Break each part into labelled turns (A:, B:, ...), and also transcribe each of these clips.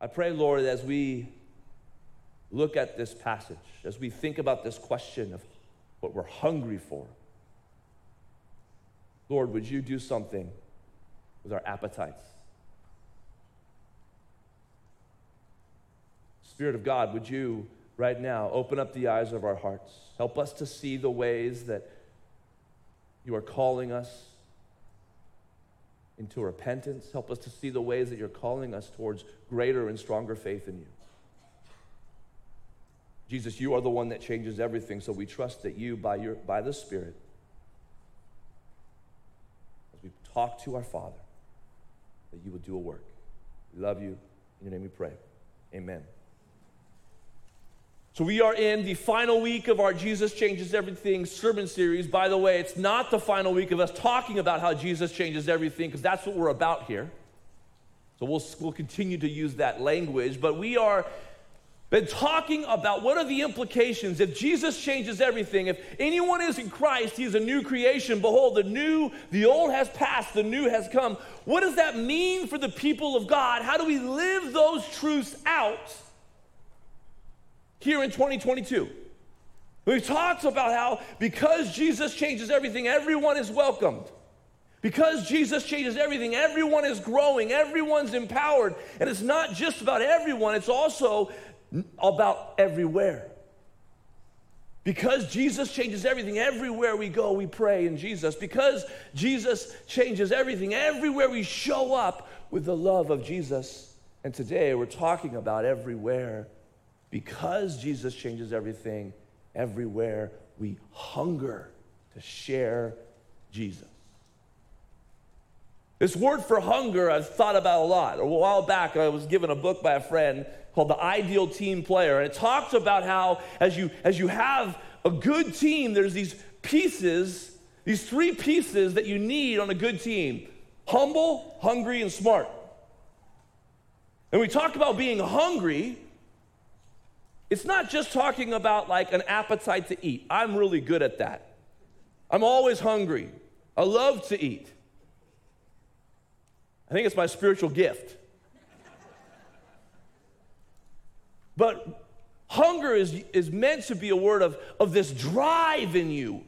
A: I pray, Lord, as we look at this passage, as we think about this question of what we're hungry for, Lord, would you do something with our appetites? Spirit of God, would you right now open up the eyes of our hearts? Help us to see the ways that you are calling us into repentance. Help us to see the ways that you're calling us towards greater and stronger faith in you. Jesus, you are the one that changes everything, so we trust that you, by, your, by the Spirit, as we talk to our Father, that you will do a work. We love you. In your name we pray. Amen. So, we are in the final week of our Jesus Changes Everything sermon series. By the way, it's not the final week of us talking about how Jesus changes everything, because that's what we're about here. So, we'll, we'll continue to use that language. But we are been talking about what are the implications if Jesus changes everything. If anyone is in Christ, he is a new creation. Behold, the new, the old has passed, the new has come. What does that mean for the people of God? How do we live those truths out? Here in 2022. We've talked about how because Jesus changes everything, everyone is welcomed. Because Jesus changes everything, everyone is growing, everyone's empowered. And it's not just about everyone, it's also about everywhere. Because Jesus changes everything, everywhere we go, we pray in Jesus. Because Jesus changes everything, everywhere we show up with the love of Jesus. And today we're talking about everywhere because Jesus changes everything, everywhere we hunger to share Jesus. This word for hunger I've thought about a lot. A while back, I was given a book by a friend called The Ideal Team Player. And it talks about how, as you, as you have a good team, there's these pieces, these three pieces that you need on a good team humble, hungry, and smart. And we talk about being hungry. It's not just talking about like an appetite to eat. I'm really good at that. I'm always hungry. I love to eat. I think it's my spiritual gift. But hunger is, is meant to be a word of, of this drive in you.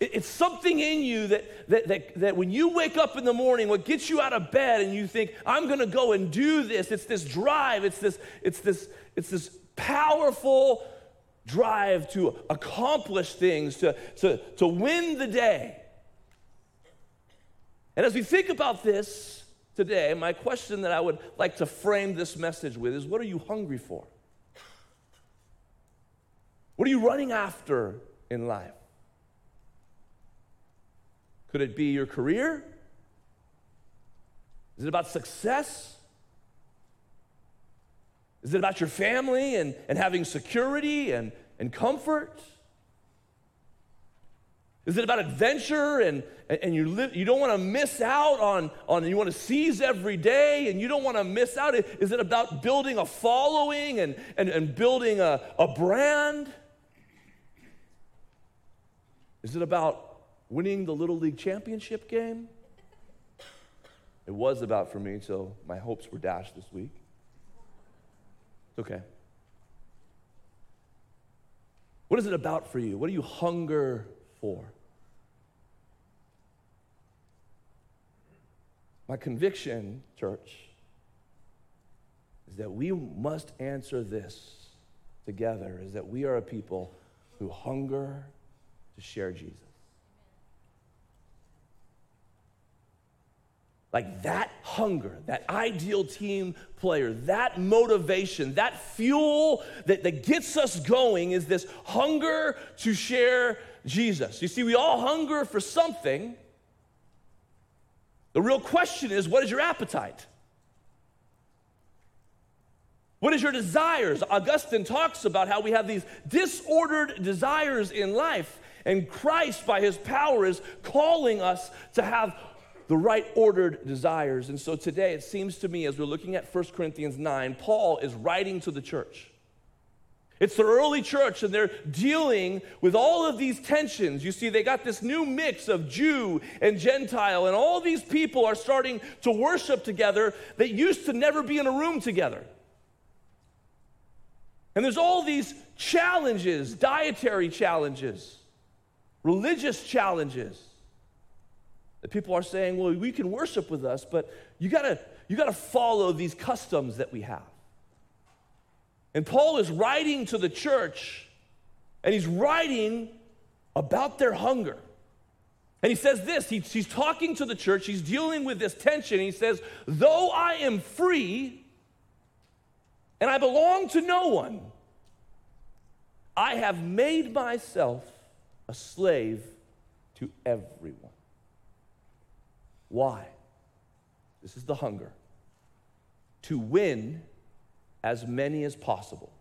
A: It's something in you that, that, that, that when you wake up in the morning, what gets you out of bed and you think, I'm going to go and do this, it's this drive, it's this, it's this, it's this powerful drive to accomplish things, to, to, to win the day. And as we think about this today, my question that I would like to frame this message with is what are you hungry for? What are you running after in life? Could it be your career? Is it about success? Is it about your family and, and having security and, and comfort? Is it about adventure and, and you, live, you don't want to miss out on, on, you want to seize every day and you don't want to miss out? Is it about building a following and, and, and building a, a brand? Is it about winning the Little League championship game? It was about for me, so my hopes were dashed this week. It's okay. What is it about for you? What do you hunger for? My conviction, church, is that we must answer this together is that we are a people who hunger to share Jesus. Like that hunger, that ideal team player, that motivation, that fuel that, that gets us going is this hunger to share Jesus. You see, we all hunger for something. The real question is what is your appetite? What is your desires? Augustine talks about how we have these disordered desires in life, and Christ, by his power, is calling us to have the right ordered desires. And so today, it seems to me, as we're looking at 1 Corinthians 9, Paul is writing to the church. It's the early church, and they're dealing with all of these tensions. You see, they got this new mix of Jew and Gentile, and all these people are starting to worship together that used to never be in a room together. And there's all these challenges dietary challenges, religious challenges that people are saying, well, we can worship with us, but you gotta, you gotta follow these customs that we have. And Paul is writing to the church, and he's writing about their hunger. And he says this he, he's talking to the church, he's dealing with this tension. He says, Though I am free and I belong to no one, I have made myself a slave to everyone. Why? This is the hunger to win as many as possible.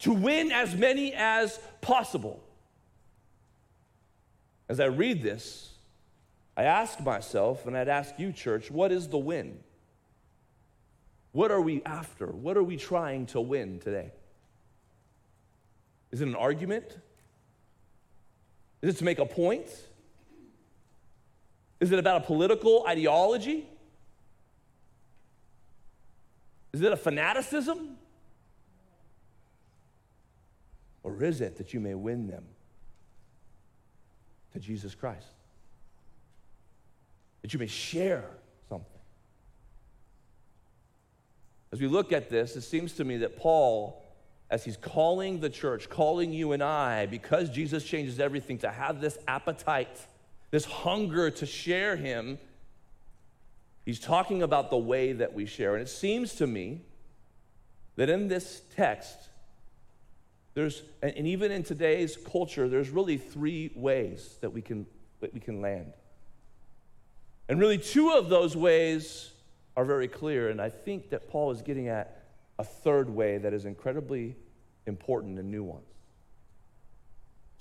A: To win as many as possible. As I read this, I ask myself, and I'd ask you, church, what is the win? What are we after? What are we trying to win today? Is it an argument? Is it to make a point? Is it about a political ideology? Is it a fanaticism? Or is it that you may win them to Jesus Christ? That you may share something. As we look at this, it seems to me that Paul, as he's calling the church, calling you and I, because Jesus changes everything, to have this appetite, this hunger to share him He's talking about the way that we share. And it seems to me that in this text, there's, and even in today's culture, there's really three ways that we can, that we can land. And really, two of those ways are very clear. And I think that Paul is getting at a third way that is incredibly important and nuanced.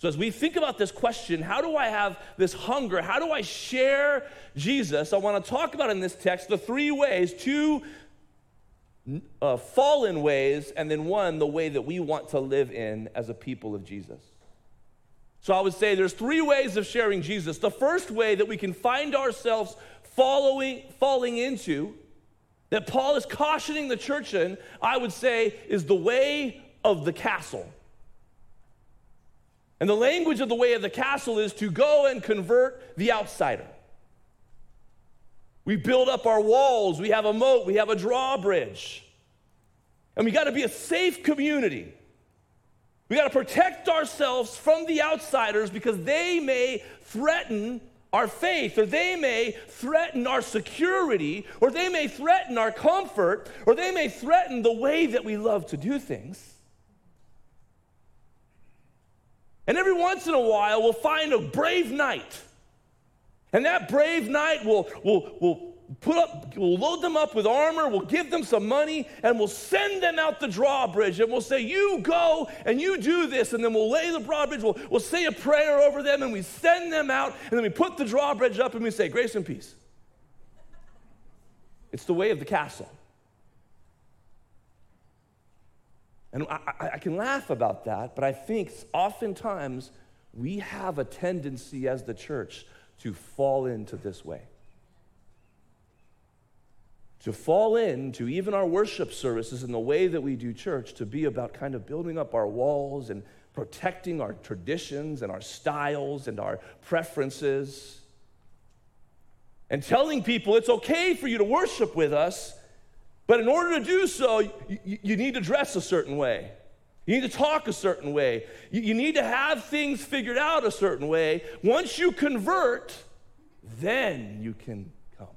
A: So, as we think about this question, how do I have this hunger? How do I share Jesus? I want to talk about in this text the three ways two uh, fallen ways, and then one, the way that we want to live in as a people of Jesus. So, I would say there's three ways of sharing Jesus. The first way that we can find ourselves following, falling into, that Paul is cautioning the church in, I would say, is the way of the castle. And the language of the way of the castle is to go and convert the outsider. We build up our walls, we have a moat, we have a drawbridge. And we got to be a safe community. We got to protect ourselves from the outsiders because they may threaten our faith, or they may threaten our security, or they may threaten our comfort, or they may threaten the way that we love to do things. And every once in a while, we'll find a brave knight. And that brave knight will, will, will put up, we'll load them up with armor, we'll give them some money, and we'll send them out the drawbridge. And we'll say, You go and you do this. And then we'll lay the drawbridge, we'll, we'll say a prayer over them, and we send them out. And then we put the drawbridge up and we say, Grace and peace. It's the way of the castle. And I, I, can laugh about that, but I think oftentimes we have a tendency as the church to fall into this way. To fall into even our worship services and the way that we do church to be about kind of building up our walls and protecting our traditions and our styles and our preferences. And telling people it's okay for you to worship with us, but in order to do so, you, you, need to dress a certain way. You need to talk a certain way. You, you need to have things figured out a certain way. Once you convert, then you can come.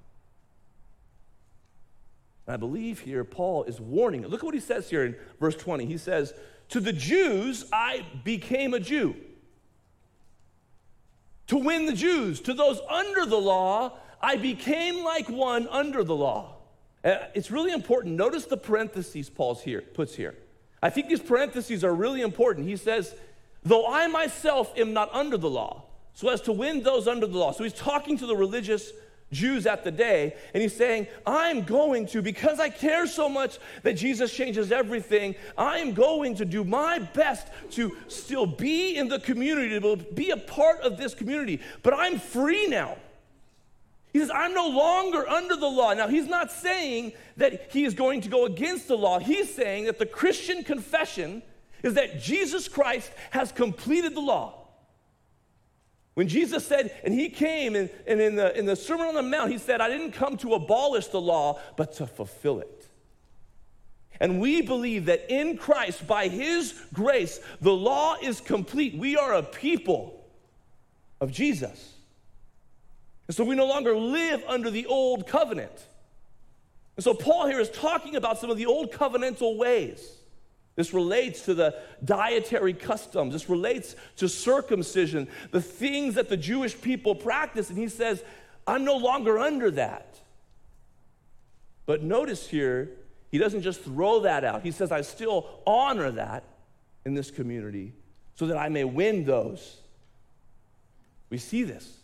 A: And I believe here Paul is warning. Look at what he says here in verse 20. He says, To the Jews, I became a Jew. To win the Jews, to those under the law, I became like one under the law Uh, it's really important. Notice the parentheses Paul's here puts here. I think these parentheses are really important. He says, though I myself am not under the law, so as to win those under the law. So he's talking to the religious Jews at the day. And he's saying, I'm going to, because I care so much that Jesus changes everything, I'm going to do my best to still be in the community, to be a part of this community. But I'm free now. He says, I'm no longer under the law. Now, he's not saying that he is going to go against the law. He's saying that the Christian confession is that Jesus Christ has completed the law. When Jesus said, and he came, and, and in, the, in the Sermon on the Mount, he said, I didn't come to abolish the law, but to fulfill it. And we believe that in Christ, by his grace, the law is complete. We are a people of Jesus. And so we no longer live under the old covenant. And so Paul here is talking about some of the old covenantal ways. This relates to the dietary customs. This relates to circumcision, the things that the Jewish people practice. And he says, I'm no longer under that. But notice here, he doesn't just throw that out. He says, I still honor that in this community so that I may win those. We see this.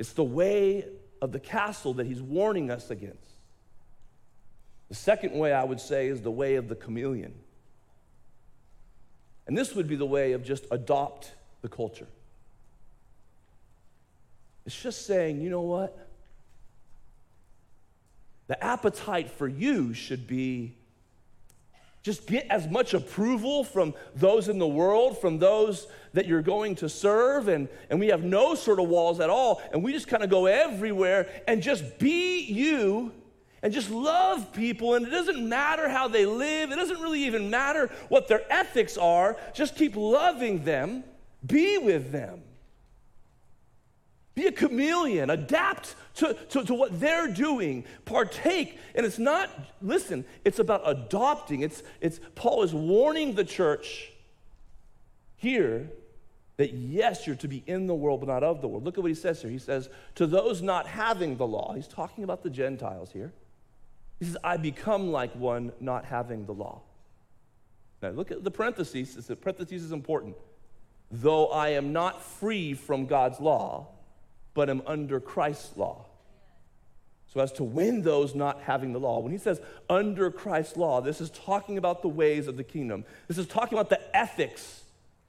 A: It's the way of the castle that he's warning us against. The second way I would say is the way of the chameleon. And this would be the way of just adopt the culture. It's just saying, you know what? The appetite for you should be just get as much approval from those in the world, from those that you're going to serve, and, and we have no sort of walls at all, and we just kind of go everywhere and just be you and just love people. And it doesn't matter how they live, it doesn't really even matter what their ethics are. Just keep loving them, be with them. Be a chameleon, adapt to, to, to, what they're doing, partake. And it's not, listen, it's about adopting. It's, it's Paul is warning the church here that yes, you're to be in the world, but not of the world. Look at what he says here. He says, to those not having the law, he's talking about the Gentiles here. He says, I become like one not having the law. Now look at the parentheses. The parentheses is important. Though I am not free from God's law, but am under Christ's law. So as to win those not having the law. When he says under Christ's law, this is talking about the ways of the kingdom. This is talking about the ethics,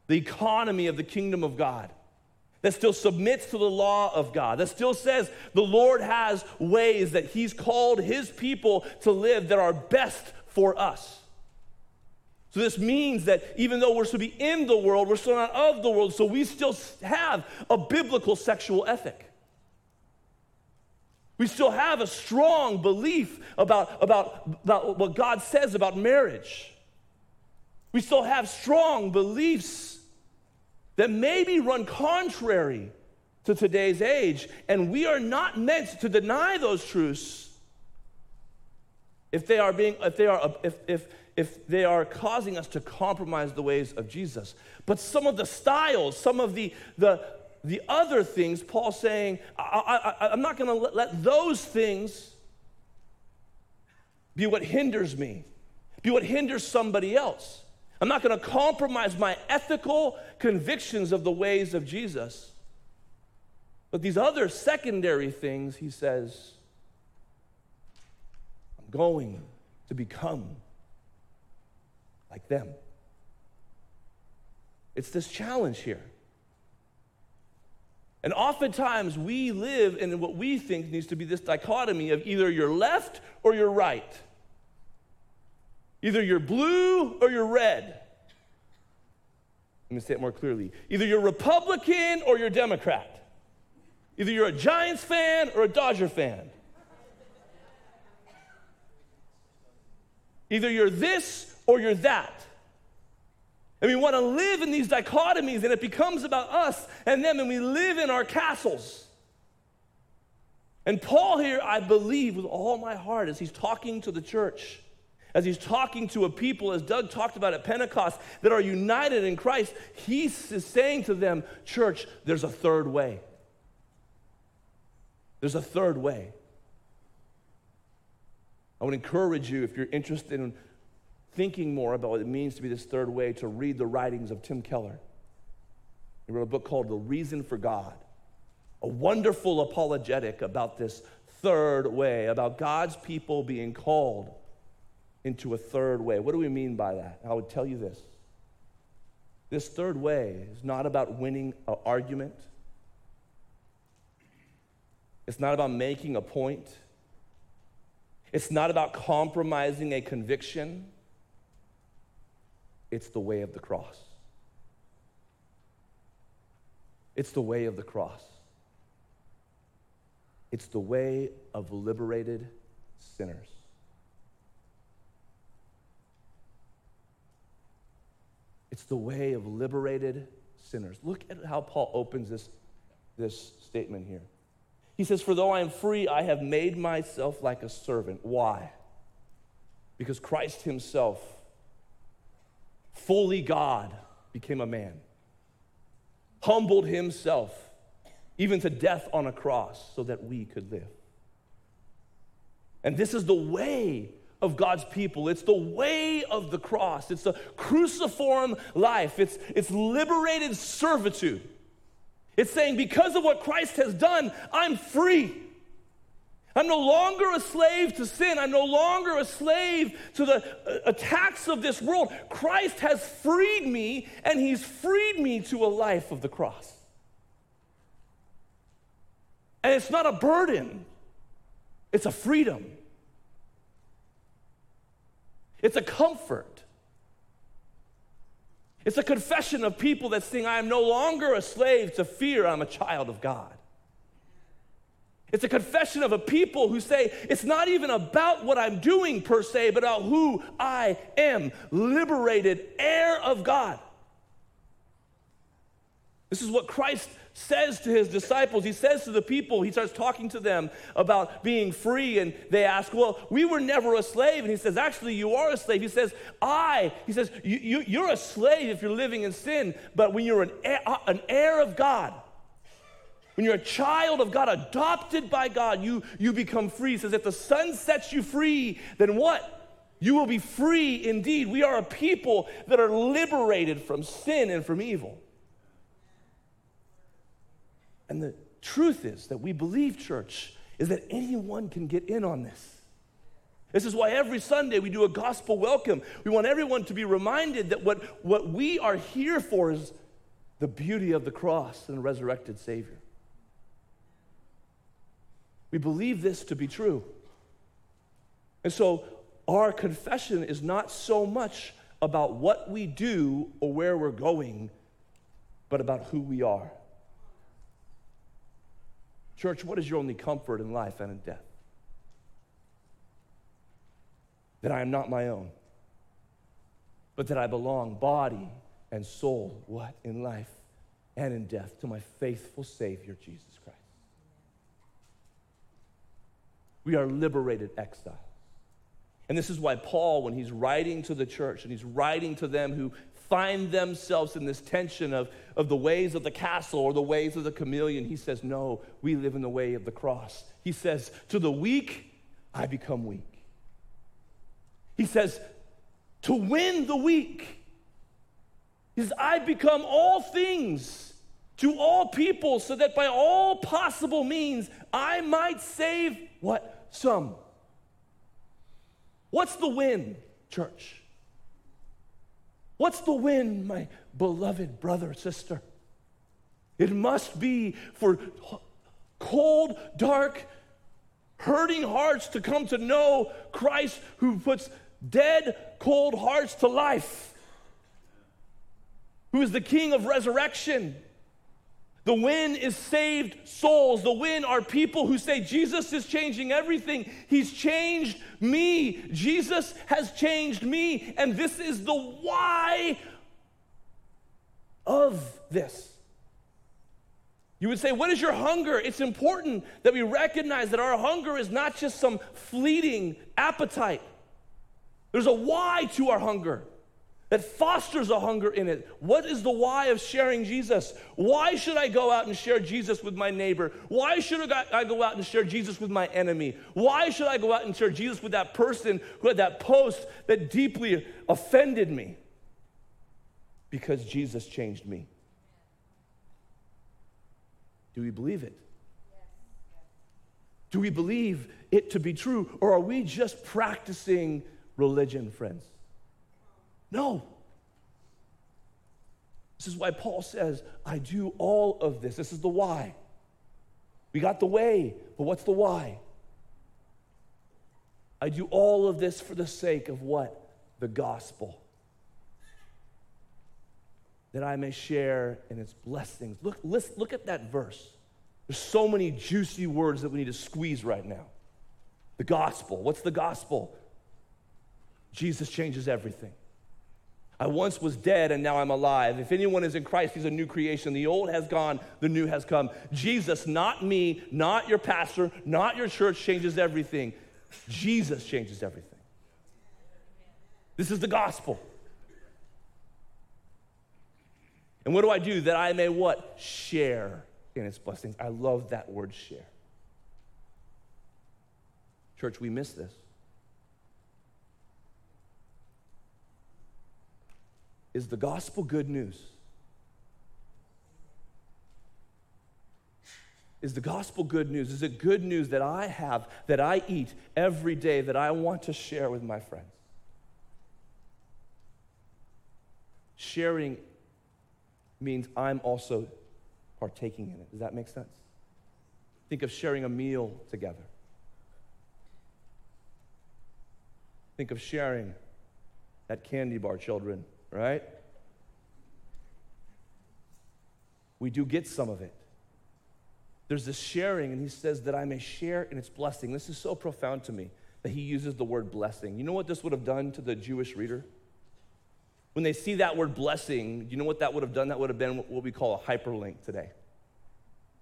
A: the economy of the kingdom of God that still submits to the law of God, that still says the Lord has ways that He's called His people to live that are best for us. So, this means that even though we're to be in the world, we're still not of the world, so we still have a biblical sexual ethic. We still have a strong belief about, about, about what God says about marriage. We still have strong beliefs that maybe run contrary to today's age. And we are not meant to deny those truths if they are being, if they are, if, if, if they are causing us to compromise the ways of Jesus. But some of the styles, some of the, the, the other things, Paul's saying, I, I, I'm not going to let, let those things be what hinders me, be what hinders somebody else. I'm not going to compromise my ethical convictions of the ways of Jesus. But these other secondary things, he says, I'm going to become like them. It's this challenge here. And oftentimes we live in what we think needs to be this dichotomy of either you're left or you're right. Either you're blue or you're red. Let me say it more clearly. Either you're Republican or you're Democrat. Either you're a Giants fan or a Dodger fan. Either you're this or you're that. And we want to live in these dichotomies, and it becomes about us and them, and we live in our castles. And Paul here, I believe with all my heart, as he's talking to the church, as he's talking to a people, as Doug talked about at Pentecost, that are united in Christ, he's saying to them, Church, there's a third way. There's a third way. I would encourage you, if you're interested in thinking more about what it means to be this third way, to read the writings of Tim Keller. He wrote a book called The Reason for God. a wonderful apologetic about this third way, about God's people being called into a third way. What do we mean by that? I would tell you this. This third way is not about winning an argument. It's not about making a point. It's not about compromising a conviction. It's the way of the cross. It's the way of the cross. It's the way of liberated sinners. It's the way of liberated sinners. Look at how Paul opens this, this statement here. He says, For though I am free, I have made myself like a servant. Why? Because Christ himself, fully God, became a man, humbled himself even to death on a cross so that we could live. And this is the way of God's people. It's the way of the cross. It's the cruciform life. It's, it's liberated servitude. It's saying, because of what Christ has done, I'm free. I'm no longer a slave to sin. I'm no longer a slave to the uh, attacks of this world. Christ has freed me, and He's freed me to a life of the cross. And it's not a burden, it's a freedom, it's a comfort. It's a confession of people that sing, I am no longer a slave to fear, I'm a child of God. It's a confession of a people who say, it's not even about what I'm doing per se, but about who I am, liberated heir of God. This is what Christ says to his disciples, he says to the people, he starts talking to them about being free, and they ask, Well, we were never a slave. And he says, Actually, you are a slave. He says, I, he says, you, you, are a slave if you're living in sin, but when you're an heir, uh, an heir of God, when you're a child of God, adopted by God, you, you become free. Says, If the Son sets you free, then what? You will be free indeed. We are a people that are liberated from sin and from evil. And the truth is that we believe, church, is that anyone can get in on this. This is why every Sunday we do a gospel welcome. We want everyone to be reminded that what, what we are here for is the beauty of the cross and the resurrected Savior. We believe this to be true. And so our confession is not so much about what we do or where we're going, but about who we are. Church, what is your only comfort in life and in death? That I am not my own, but that I belong body and soul, what? In life and in death to my faithful Savior, Jesus Christ. We are liberated exiles. And this is why Paul, when he's writing to the church and he's writing to them who find themselves in this tension of, of the ways of the castle or the ways of the chameleon, he says, No, we live in the way of the cross. He says, To the weak, I become weak. He says, To win the weak, he says, I become all things to all people so that by all possible means I might save what? Some. What's the win, church? What's the win, my beloved brother, sister? It must be for cold, dark, hurting hearts to come to know Christ who puts dead, cold hearts to life, who is the King of resurrection the win is saved souls. The win are people who say, Jesus is changing everything. He's changed me. Jesus has changed me. And this is the why of this. You would say, What is your hunger? It's important that we recognize that our hunger is not just some fleeting appetite, there's a why to our hunger that fosters a hunger in it. What is the why of sharing Jesus? Why should I go out and share Jesus with my neighbor? Why should I go out and share Jesus with my enemy? Why should I go out and share Jesus with that person who had that post that deeply offended me? Because Jesus changed me. Do we believe it? Do we believe it to be true? Or are we just practicing religion, friends? No. This is why Paul says, I do all of this. This is the why. We got the way, but what's the why? I do all of this for the sake of what? The gospel. That I may share in its blessings. Look, listen, look at that verse. There's so many juicy words that we need to squeeze right now. The gospel. What's the gospel? Jesus changes everything. I once was dead and now I'm alive. If anyone is in Christ, he's a new creation. The old has gone, the new has come. Jesus, not me, not your pastor, not your church, changes everything. Jesus changes everything. This is the gospel. And what do I do that I may what? Share in its blessings. I love that word share. Church, we miss this. Is the gospel good news? Is the gospel good news? Is it good news that I have, that I eat every day, that I want to share with my friends? Sharing means I'm also partaking in it. Does that make sense? Think of sharing a meal together. Think of sharing that candy bar, children right? We do get some of it. There's this sharing, and he says that I may share in its blessing. This is so profound to me that he uses the word blessing. You know what this would have done to the Jewish reader? When they see that word blessing, you know what that would have done? That would have been what we call a hyperlink today.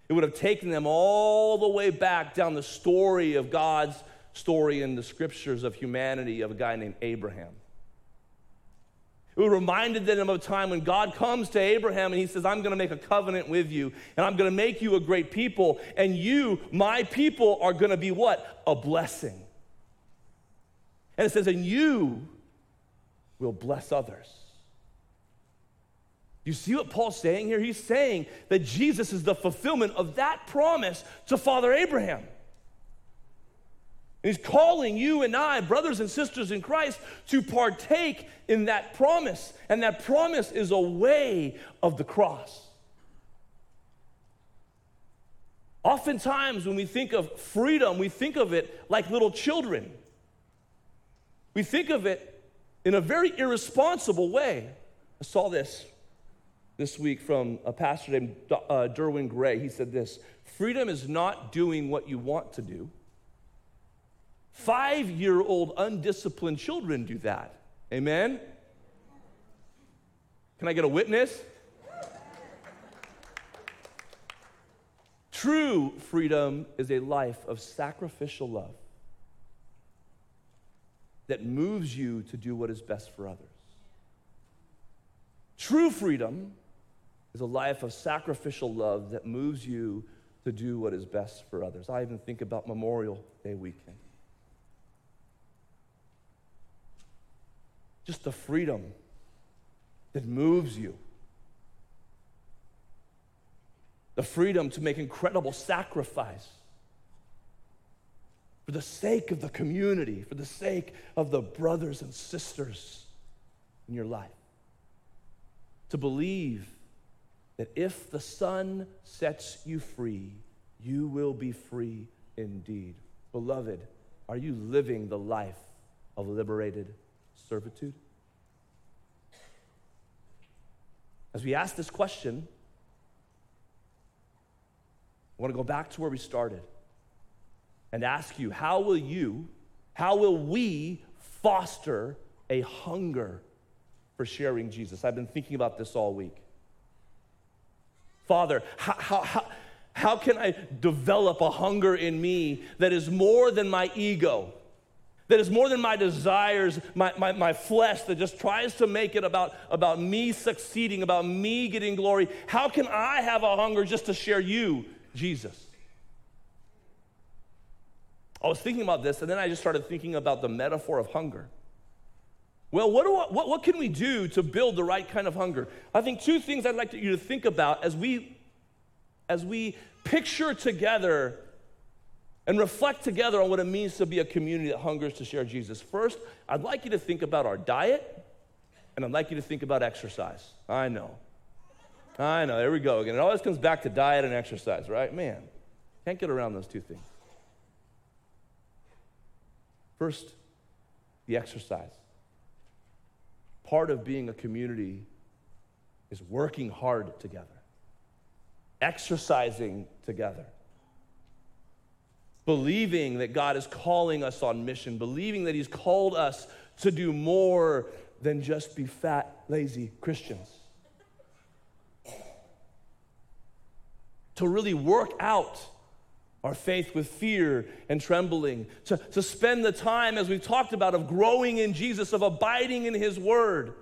A: It would have taken them all the way back down the story of God's story in the scriptures of humanity of a guy named Abraham. It reminded them of a time when God comes to Abraham and he says, I'm going to make a covenant with you and I'm going to make you a great people. And you, my people, are going to be what? A blessing. And it says, and you will bless others. You see what Paul's saying here? He's saying that Jesus is the fulfillment of that promise to Father Abraham. He's calling you and I, brothers and sisters in Christ, to partake in that promise. And that promise is a way of the cross. Oftentimes, when we think of freedom, we think of it like little children. We think of it in a very irresponsible way. I saw this this week from a pastor named uh, Derwin Gray. He said this Freedom is not doing what you want to do Five year old undisciplined children do that. Amen? Can I get a witness? True freedom is a life of sacrificial love that moves you to do what is best for others. True freedom is a life of sacrificial love that moves you to do what is best for others. I even think about Memorial Day weekend. Just the freedom that moves you. The freedom to make incredible sacrifice for the sake of the community, for the sake of the brothers and sisters in your life. To believe that if the Son sets you free, you will be free indeed. Beloved, are you living the life of liberated servitude? As we ask this question, I want to go back to where we started and ask you how will you, how will we foster a hunger for sharing Jesus? I've been thinking about this all week. Father, how, how, how, how can I develop a hunger in me that is more than my ego? That is more than my desires, my, my, my flesh that just tries to make it about, about me succeeding, about me getting glory. How can I have a hunger just to share you, Jesus? I was thinking about this, and then I just started thinking about the metaphor of hunger. Well, what, do I, what, what can we do to build the right kind of hunger? I think two things I'd like you to think about as we, as we picture together and reflect together on what it means to be a community that hungers to share Jesus. First, I'd like you to think about our diet, and I'd like you to think about exercise. I know. I know. There we go again. It always comes back to diet and exercise, right? Man, can't get around those two things. First, the exercise. Part of being a community is working hard together, exercising together believing that God is calling us on mission, believing that He's called us to do more than just be fat, lazy Christians. To really work out our faith with fear and trembling, to, to spend the time, as we've talked about, of growing in Jesus, of abiding in His Word,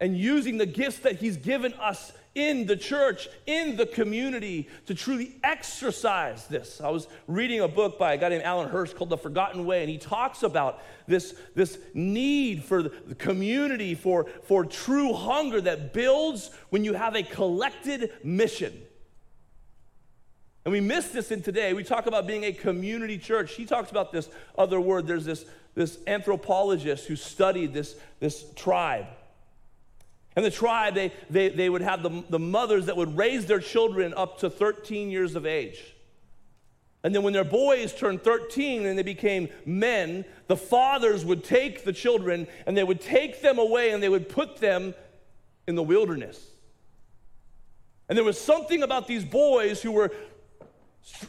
A: and using the gifts that He's given us in the church, in the community, to truly exercise this. I was reading a book by a guy named Alan Hirsch called The Forgotten Way, and he talks about this, this need for the community, for, for true hunger that builds when you have a collected mission. And we miss this in today. We talk about being a community church. He talks about this other word. There's this, this anthropologist who studied this, this tribe and the tribe, they, they, they would have the, the mothers that would raise their children up to 13 years of age. And then when their boys turned 13 and they became men, the fathers would take the children and they would take them away and they would put them in the wilderness. And there was something about these boys who were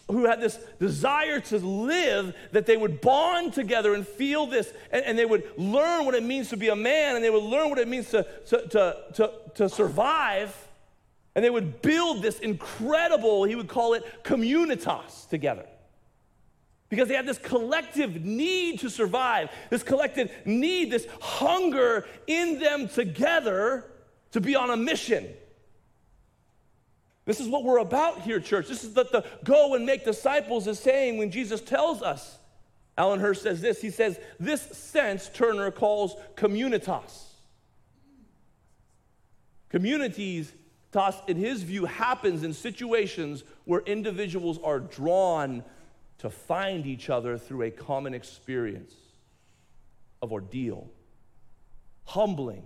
A: who had this desire to live that they would bond together and feel this and, and, they would learn what it means to be a man and they would learn what it means to, to, to, to, to survive and they would build this incredible he would call it communitas together. Because they had this collective need to survive this collective need this hunger in them together to be on a mission this is what we're about here, church. This is what the go and make disciples is saying when Jesus tells us. Alan Hirsch says this. He says, This sense Turner calls communitas. Communities, in his view, happens in situations where individuals are drawn to find each other through a common experience of ordeal, humbling,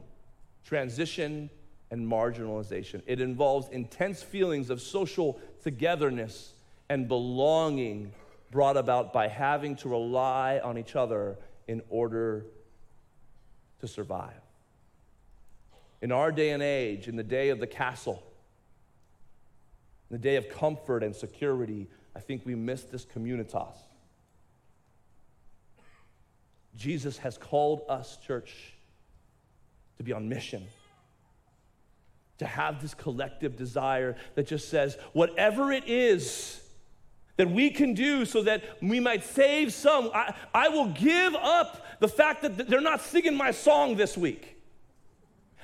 A: transition, and marginalization. It involves intense feelings of social togetherness and belonging brought about by having to rely on each other in order to survive. In our day and age, in the day of the castle, in the day of comfort and security, I think we miss this communitas. Jesus has called us, church, to be on mission to have this collective desire that just says, whatever it is that we can do so that we might save some, I, I will give up the fact that they're not singing my song this week.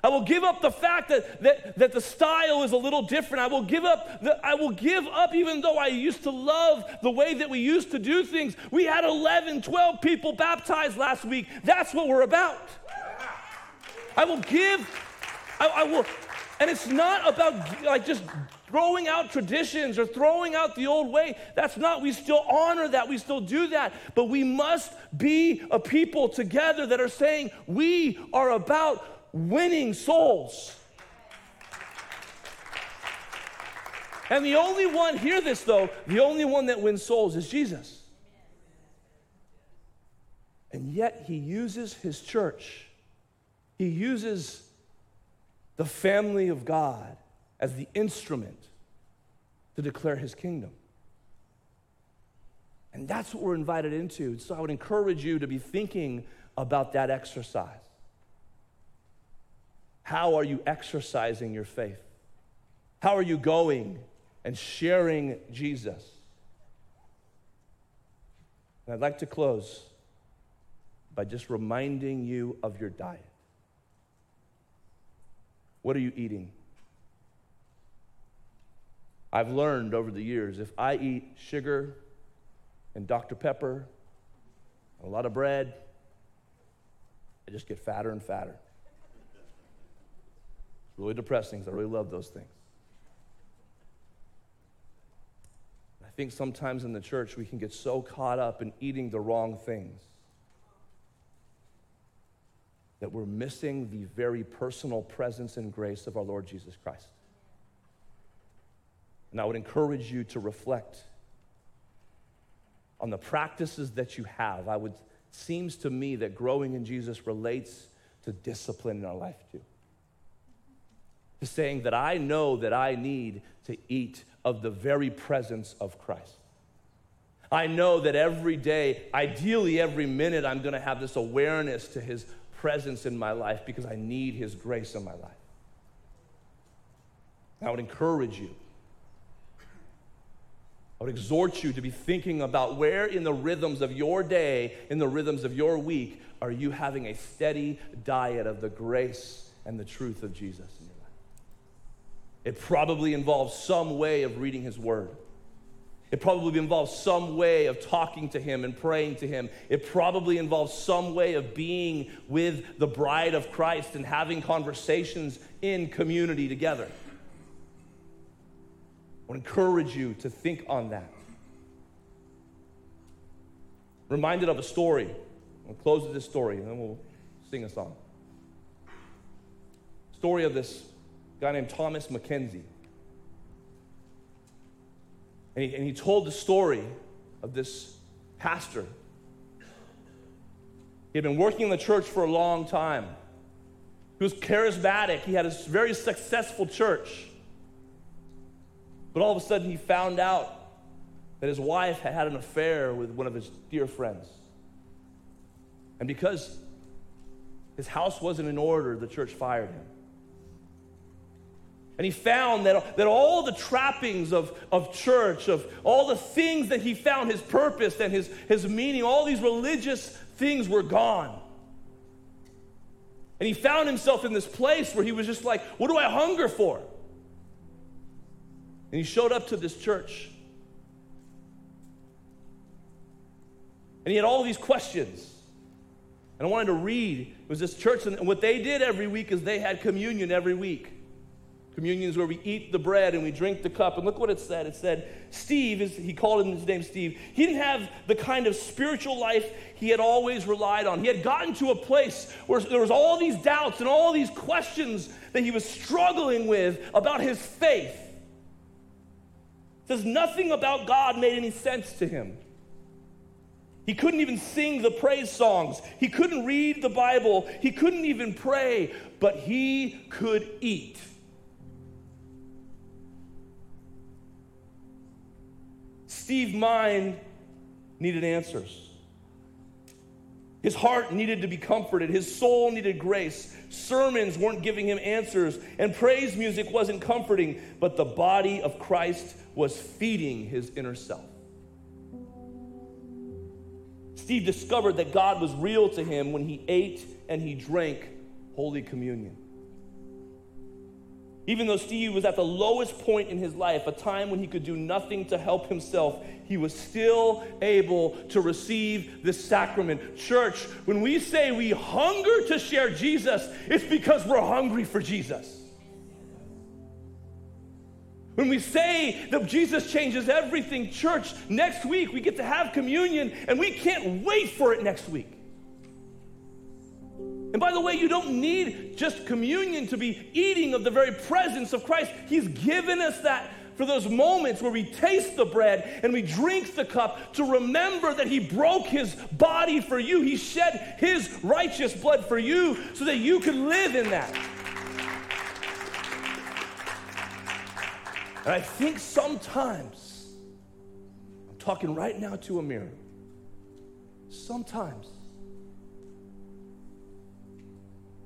A: I will give up the fact that, that, that the style is a little different. I will give up the, I will give up even though I used to love the way that we used to do things. We had 11, 12 people baptized last week. That's what we're about. I will give, I, I will, and it's not about like just throwing out traditions or throwing out the old way. That's not, we still honor that, we still do that. But we must be a people together that are saying we are about winning souls. And the only one, hear this though, the only one that wins souls is Jesus. And yet he uses his church, he uses the family of God as the instrument to declare his kingdom. And that's what we're invited into. So I would encourage you to be thinking about that exercise. How are you exercising your faith? How are you going and sharing Jesus? And I'd like to close by just reminding you of your diet. What are you eating? I've learned over the years if I eat sugar and Dr. Pepper, and a lot of bread, I just get fatter and fatter. It's really depressing because I really love those things. I think sometimes in the church we can get so caught up in eating the wrong things that we're missing the very personal presence and grace of our Lord Jesus Christ. And I would encourage you to reflect on the practices that you have. I would seems to me that growing in Jesus relates to discipline in our life too. To saying that I know that I need to eat of the very presence of Christ. I know that every day, ideally every minute, I'm going to have this awareness to his presence in my life because I need his grace in my life. I would encourage you I would exhort you to be thinking about where in the rhythms of your day, in the rhythms of your week, are you having a steady diet of the grace and the truth of Jesus in your life? It probably involves some way of reading His Word. It probably involves some way of talking to Him and praying to Him. It probably involves some way of being with the bride of Christ and having conversations in community together. I would encourage you to think on that. Reminded of a story. I'll close with this story and then we'll sing a song. Story of this guy named Thomas McKenzie. And he, and he told the story of this pastor. He had been working in the church for a long time. He was charismatic. He had a very successful church. But all of a sudden, he found out that his wife had had an affair with one of his dear friends. And because his house wasn't in order, the church fired him. And he found that, that all the trappings of, of church, of all the things that he found his purpose and his, his meaning, all these religious things were gone. And he found himself in this place where he was just like, What do I hunger for? And he showed up to this church. And he had all these questions. And I wanted to read. It was this church, and what they did every week is they had communion every week. Communion is where we eat the bread and we drink the cup. And look what it said. It said, Steve, is, he called him his name Steve. He didn't have the kind of spiritual life he had always relied on. He had gotten to a place where there was all these doubts and all these questions that he was struggling with about his faith says nothing about God made any sense to him. He couldn't even sing the praise songs. He couldn't read the Bible. He couldn't even pray, but he could eat. Steve Mind needed answers. His heart needed to be comforted. His soul needed grace. Sermons weren't giving him answers, and praise music wasn't comforting, but the body of Christ was feeding his inner self. Steve discovered that God was real to him when he ate and he drank Holy Communion. Even though Steve was at the lowest point in his life, a time when he could do nothing to help himself, he was still able to receive the sacrament. Church, when we say we hunger to share Jesus, it's because we're hungry for Jesus. When we say that Jesus changes everything, church, next week we get to have communion and we can't wait for it next week. And by the way, you don't need just communion to be eating of the very presence of Christ. He's given us that for those moments where we taste the bread and we drink the cup to remember that He broke His body for you. He shed His righteous blood for you so that you can live in that. And I think sometimes, I'm talking right now to a mirror, sometimes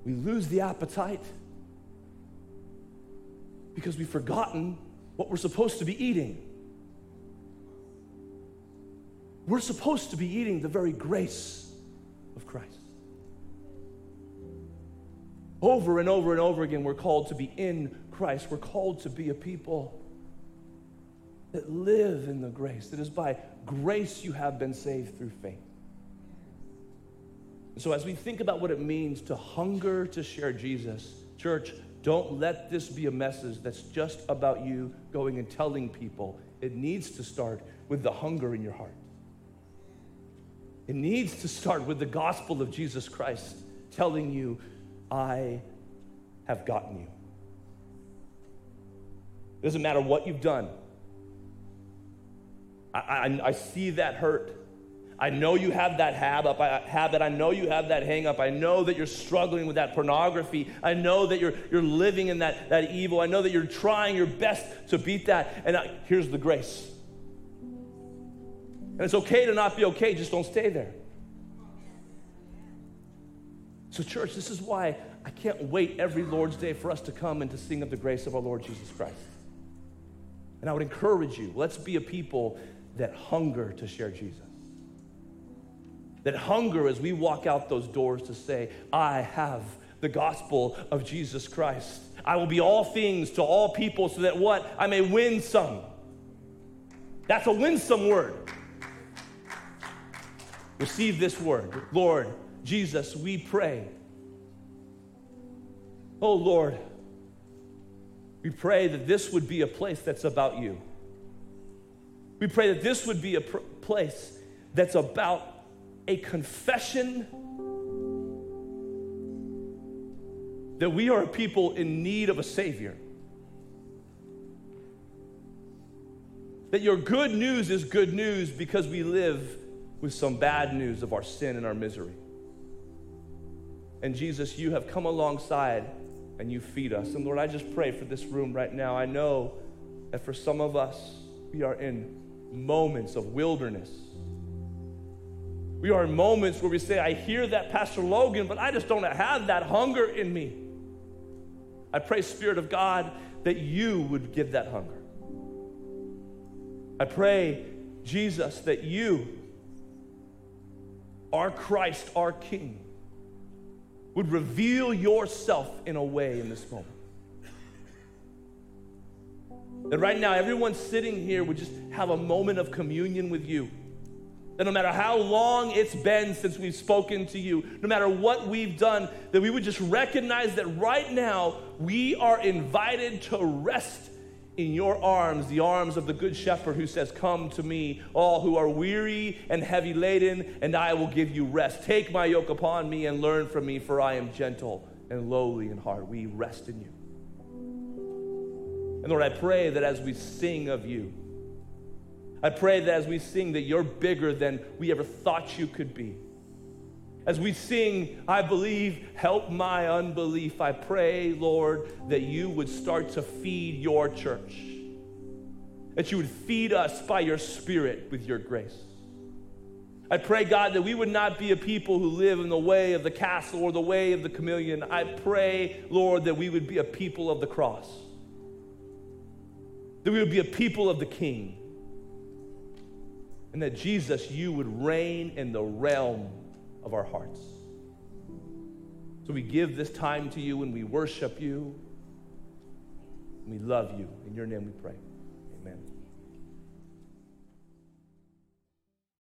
A: we lose the appetite because we've forgotten what we're supposed to be eating. We're supposed to be eating the very grace of Christ. Over and over and over again, we're called to be in Christ. We're called to be a people that live in the grace. That is by grace you have been saved through faith. So, as we think about what it means to hunger to share Jesus, church, don't let this be a message that's just about you going and telling people. It needs to start with the hunger in your heart. It needs to start with the gospel of Jesus Christ telling you, I have gotten you. It doesn't matter what you've done. I, I, I see that hurt. I know you have that habit. I, know you have that hang up. I know that you're struggling with that pornography. I know that you're, you're living in that, that evil. I know that you're trying your best to beat that. And I, here's the grace. And it's okay to not be okay, just don't stay there. So, church, this is why I can't wait every Lord's Day for us to come and to sing of the grace of our Lord Jesus Christ. And I would encourage you, let's be a people that hunger to share Jesus. That hunger as we walk out those doors to say, I have the gospel of Jesus Christ. I will be all things to all people so that what? I may win some. That's a winsome word. Receive this word. Lord Jesus, we pray. Oh Lord, we pray that this would be a place that's about you. We pray that this would be a pr- place that's about a confession that we are a people in need of a Savior. That your good news is good news because we live with some bad news of our sin and our misery. And Jesus, you have come alongside and you feed us. And Lord, I just pray for this room right now. I know that for some of us, we are in moments of wilderness. We are in moments where we say, I hear that, Pastor Logan, but I just don't have that hunger in me. I pray, Spirit of God, that you would give that hunger. I pray, Jesus, that you, our Christ, our King, would reveal yourself in a way in this moment. That right now, everyone sitting here would just have a moment of communion with you. That no matter how long it's been since we've spoken to you, no matter what we've done, that we would just recognize that right now we are invited to rest in your arms, the arms of the Good Shepherd who says, Come to me, all who are weary and heavy laden, and I will give you rest. Take my yoke upon me and learn from me, for I am gentle and lowly in heart. We rest in you. And Lord, I pray that as we sing of you, I pray that as we sing, that you're bigger than we ever thought you could be. As we sing, I believe, help my unbelief, I pray, Lord, that you would start to feed your church. That you would feed us by your Spirit with your grace. I pray, God, that we would not be a people who live in the way of the castle or the way of the chameleon. I pray, Lord, that we would be a people of the cross. That we would be a people of the King and that Jesus, you would reign in the realm of our hearts. So we give this time to you and we worship you. And we love you. In your name we pray.